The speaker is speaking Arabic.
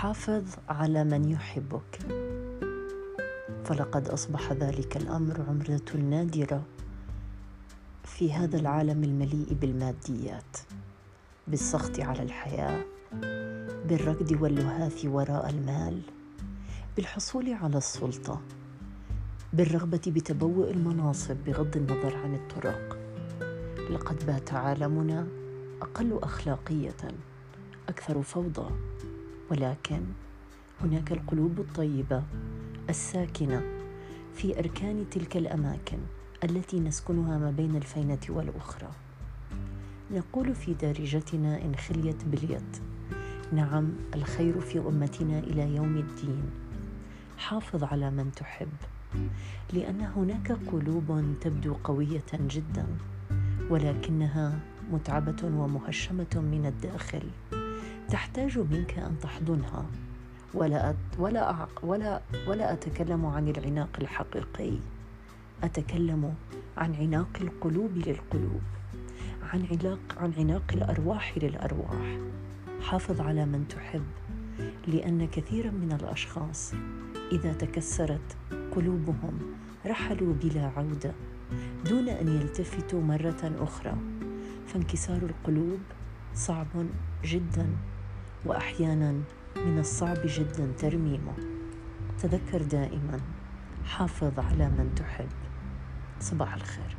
حافظ على من يحبك. فلقد أصبح ذلك الأمر عمله نادرة في هذا العالم المليء بالماديات بالسخط على الحياة بالركض واللهاث وراء المال بالحصول على السلطة بالرغبة بتبوء المناصب بغض النظر عن الطرق. لقد بات عالمنا أقل أخلاقية أكثر فوضى. ولكن هناك القلوب الطيبة الساكنة في أركان تلك الأماكن التي نسكنها ما بين الفينة والأخرى. نقول في دارجتنا إن خليت بليت. نعم الخير في أمتنا إلى يوم الدين. حافظ على من تحب. لأن هناك قلوب تبدو قوية جدا ولكنها متعبة ومهشمة من الداخل. تحتاج منك أن تحضنها. ولا ولا ولا ولا أتكلم عن العناق الحقيقي. أتكلم عن عناق القلوب للقلوب. عن عناق عن عناق الأرواح للأرواح. حافظ على من تحب لأن كثيرا من الأشخاص إذا تكسرت قلوبهم رحلوا بلا عودة دون أن يلتفتوا مرة أخرى. فانكسار القلوب صعب جدا. وأحيانا من الصعب جدا ترميمه. تذكر دائما. حافظ على من تحب. صباح الخير.